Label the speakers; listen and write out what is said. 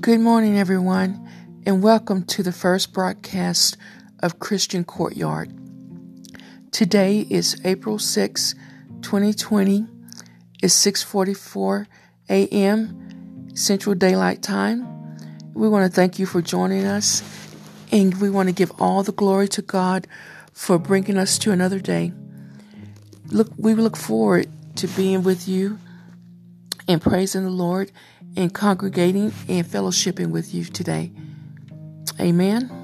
Speaker 1: Good morning, everyone, and welcome to the first broadcast of Christian Courtyard. Today is April 6, 2020. It's 6:44 a.m. Central Daylight Time. We want to thank you for joining us, and we want to give all the glory to God for bringing us to another day. Look, we look forward to being with you and praising the Lord and congregating and fellowshipping with you today. Amen.